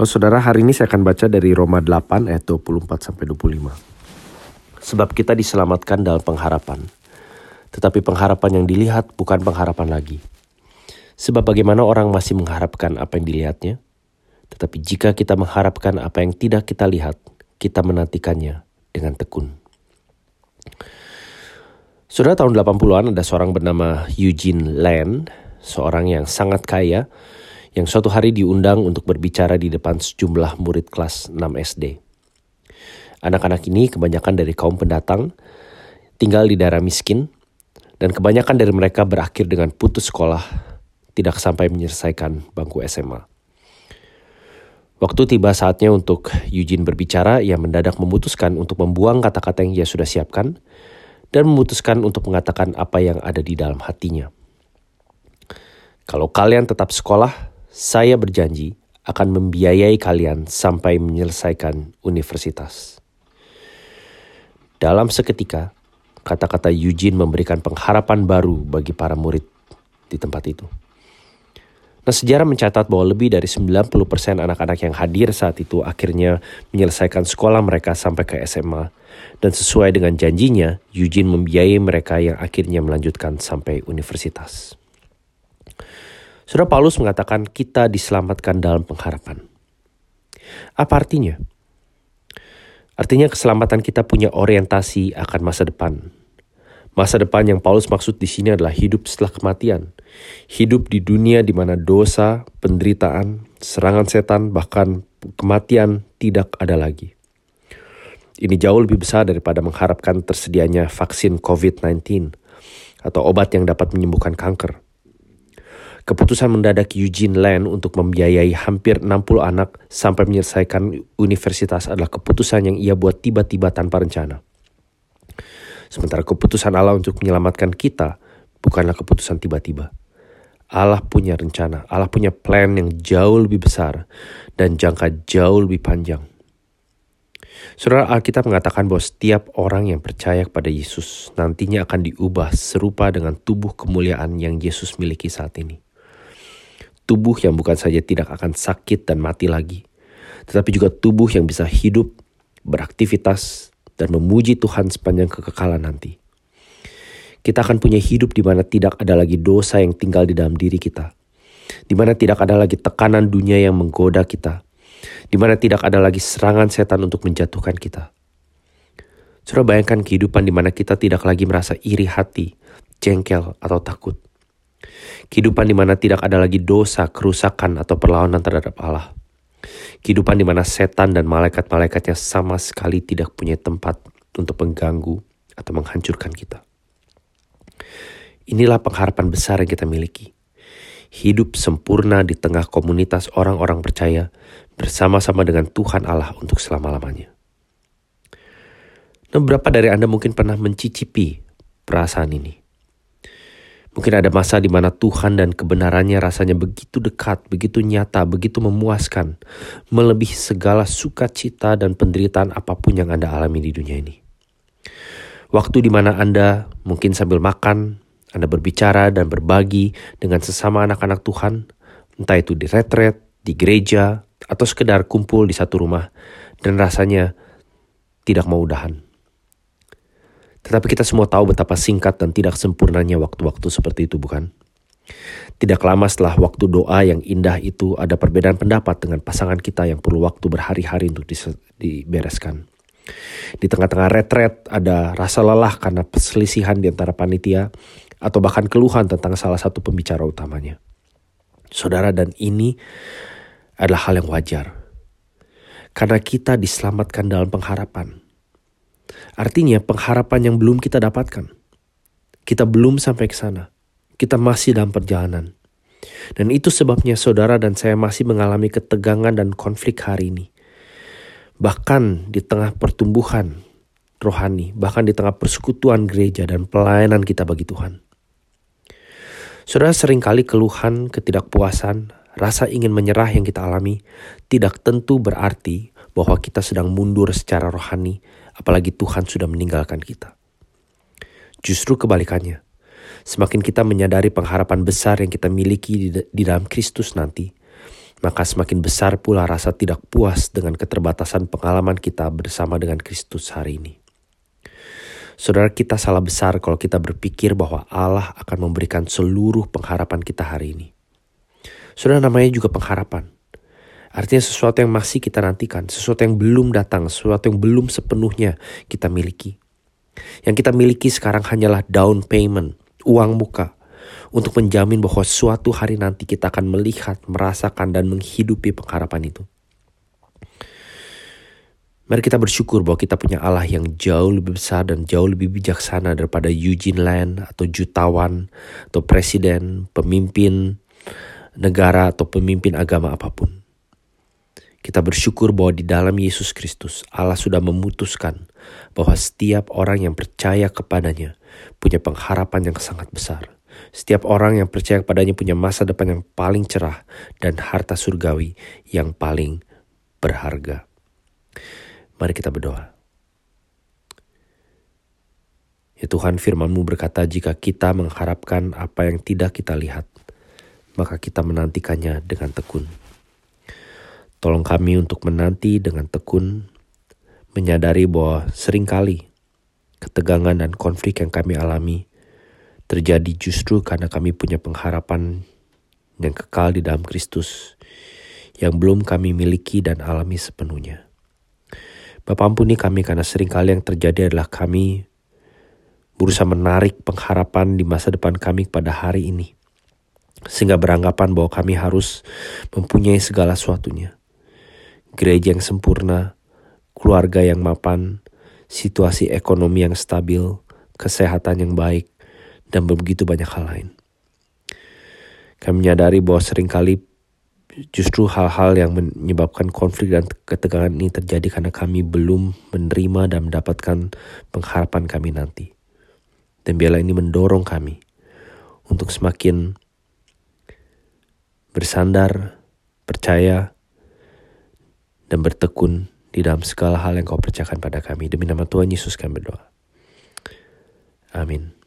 Oh saudara, hari ini saya akan baca dari Roma 8 ayat 24 sampai 25. Sebab kita diselamatkan dalam pengharapan. Tetapi pengharapan yang dilihat bukan pengharapan lagi. Sebab bagaimana orang masih mengharapkan apa yang dilihatnya? Tetapi jika kita mengharapkan apa yang tidak kita lihat, kita menantikannya dengan tekun. Sudah tahun 80-an ada seorang bernama Eugene Land, seorang yang sangat kaya, yang suatu hari diundang untuk berbicara di depan sejumlah murid kelas 6 SD. Anak-anak ini kebanyakan dari kaum pendatang, tinggal di daerah miskin, dan kebanyakan dari mereka berakhir dengan putus sekolah, tidak sampai menyelesaikan bangku SMA. Waktu tiba saatnya untuk Eugene berbicara, ia mendadak memutuskan untuk membuang kata-kata yang ia sudah siapkan dan memutuskan untuk mengatakan apa yang ada di dalam hatinya. Kalau kalian tetap sekolah, saya berjanji akan membiayai kalian sampai menyelesaikan universitas. Dalam seketika, kata-kata Eugene memberikan pengharapan baru bagi para murid di tempat itu. Nah, sejarah mencatat bahwa lebih dari 90% anak-anak yang hadir saat itu akhirnya menyelesaikan sekolah mereka sampai ke SMA. Dan sesuai dengan janjinya, Eugene membiayai mereka yang akhirnya melanjutkan sampai universitas. Saudara Paulus mengatakan kita diselamatkan dalam pengharapan. Apa artinya? Artinya keselamatan kita punya orientasi akan masa depan. Masa depan yang Paulus maksud di sini adalah hidup setelah kematian. Hidup di dunia di mana dosa, penderitaan, serangan setan, bahkan kematian tidak ada lagi. Ini jauh lebih besar daripada mengharapkan tersedianya vaksin COVID-19 atau obat yang dapat menyembuhkan kanker. Keputusan mendadak Eugene Land untuk membiayai hampir 60 anak sampai menyelesaikan universitas adalah keputusan yang ia buat tiba-tiba tanpa rencana. Sementara keputusan Allah untuk menyelamatkan kita bukanlah keputusan tiba-tiba. Allah punya rencana, Allah punya plan yang jauh lebih besar dan jangka jauh lebih panjang. Saudara Alkitab mengatakan bahwa setiap orang yang percaya kepada Yesus nantinya akan diubah serupa dengan tubuh kemuliaan yang Yesus miliki saat ini tubuh yang bukan saja tidak akan sakit dan mati lagi, tetapi juga tubuh yang bisa hidup, beraktivitas, dan memuji Tuhan sepanjang kekekalan nanti. Kita akan punya hidup di mana tidak ada lagi dosa yang tinggal di dalam diri kita, di mana tidak ada lagi tekanan dunia yang menggoda kita, di mana tidak ada lagi serangan setan untuk menjatuhkan kita. Sudah bayangkan kehidupan di mana kita tidak lagi merasa iri hati, jengkel, atau takut Kehidupan di mana tidak ada lagi dosa, kerusakan, atau perlawanan terhadap Allah. Kehidupan di mana setan dan malaikat-malaikatnya sama sekali tidak punya tempat untuk mengganggu atau menghancurkan kita. Inilah pengharapan besar yang kita miliki. Hidup sempurna di tengah komunitas orang-orang percaya bersama-sama dengan Tuhan Allah untuk selama-lamanya. Nah, beberapa dari Anda mungkin pernah mencicipi perasaan ini. Mungkin ada masa di mana Tuhan dan kebenarannya rasanya begitu dekat, begitu nyata, begitu memuaskan, melebihi segala sukacita dan penderitaan apa pun yang Anda alami di dunia ini. Waktu di mana Anda mungkin sambil makan, Anda berbicara dan berbagi dengan sesama anak-anak Tuhan, entah itu di retret, di gereja, atau sekedar kumpul di satu rumah, dan rasanya tidak mau udahan. Tetapi kita semua tahu betapa singkat dan tidak sempurnanya waktu-waktu seperti itu bukan? Tidak lama setelah waktu doa yang indah itu ada perbedaan pendapat dengan pasangan kita yang perlu waktu berhari-hari untuk dibereskan. Di tengah-tengah retret ada rasa lelah karena perselisihan di antara panitia atau bahkan keluhan tentang salah satu pembicara utamanya. Saudara dan ini adalah hal yang wajar. Karena kita diselamatkan dalam pengharapan. Artinya pengharapan yang belum kita dapatkan. Kita belum sampai ke sana. Kita masih dalam perjalanan. Dan itu sebabnya saudara dan saya masih mengalami ketegangan dan konflik hari ini. Bahkan di tengah pertumbuhan rohani, bahkan di tengah persekutuan gereja dan pelayanan kita bagi Tuhan. Saudara sering kali keluhan, ketidakpuasan, rasa ingin menyerah yang kita alami tidak tentu berarti bahwa kita sedang mundur secara rohani apalagi Tuhan sudah meninggalkan kita. Justru kebalikannya, semakin kita menyadari pengharapan besar yang kita miliki di, di dalam Kristus nanti, maka semakin besar pula rasa tidak puas dengan keterbatasan pengalaman kita bersama dengan Kristus hari ini. Saudara kita salah besar kalau kita berpikir bahwa Allah akan memberikan seluruh pengharapan kita hari ini. Saudara namanya juga pengharapan. Artinya sesuatu yang masih kita nantikan, sesuatu yang belum datang, sesuatu yang belum sepenuhnya kita miliki. Yang kita miliki sekarang hanyalah down payment, uang muka, untuk menjamin bahwa suatu hari nanti kita akan melihat, merasakan, dan menghidupi pengharapan itu. Mari kita bersyukur bahwa kita punya Allah yang jauh lebih besar dan jauh lebih bijaksana daripada Eugene Land atau jutawan atau presiden, pemimpin negara atau pemimpin agama apa pun. Kita bersyukur bahwa di dalam Yesus Kristus Allah sudah memutuskan bahwa setiap orang yang percaya kepadanya punya pengharapan yang sangat besar. Setiap orang yang percaya kepadanya punya masa depan yang paling cerah dan harta surgawi yang paling berharga. Mari kita berdoa. Ya Tuhan firmanmu berkata jika kita mengharapkan apa yang tidak kita lihat, maka kita menantikannya dengan tekun. Tolong kami untuk menanti dengan tekun, menyadari bahwa sering kali ketegangan dan konflik yang kami alami terjadi justru karena kami punya pengharapan yang kekal di dalam Kristus yang belum kami miliki dan alami sepenuhnya. Bapak ampuni kami karena sering kali yang terjadi adalah kami berusaha menarik pengharapan di masa depan kami pada hari ini. Sehingga beranggapan bahwa kami harus mempunyai segala sesuatunya. Gereja yang sempurna, keluarga yang mapan, situasi ekonomi yang stabil, kesehatan yang baik, dan begitu banyak hal lain. Kami menyadari bahwa sering kali justru hal-hal yang menyebabkan konflik dan ketegangan ini terjadi karena kami belum menerima dan mendapatkan pengharapan kami nanti. Dan biarlah ini mendorong kami untuk semakin bersandar, percaya, dan bertekun di dalam segala hal yang kau percayakan pada kami. Demi nama Tuhan Yesus kami berdoa. Amin.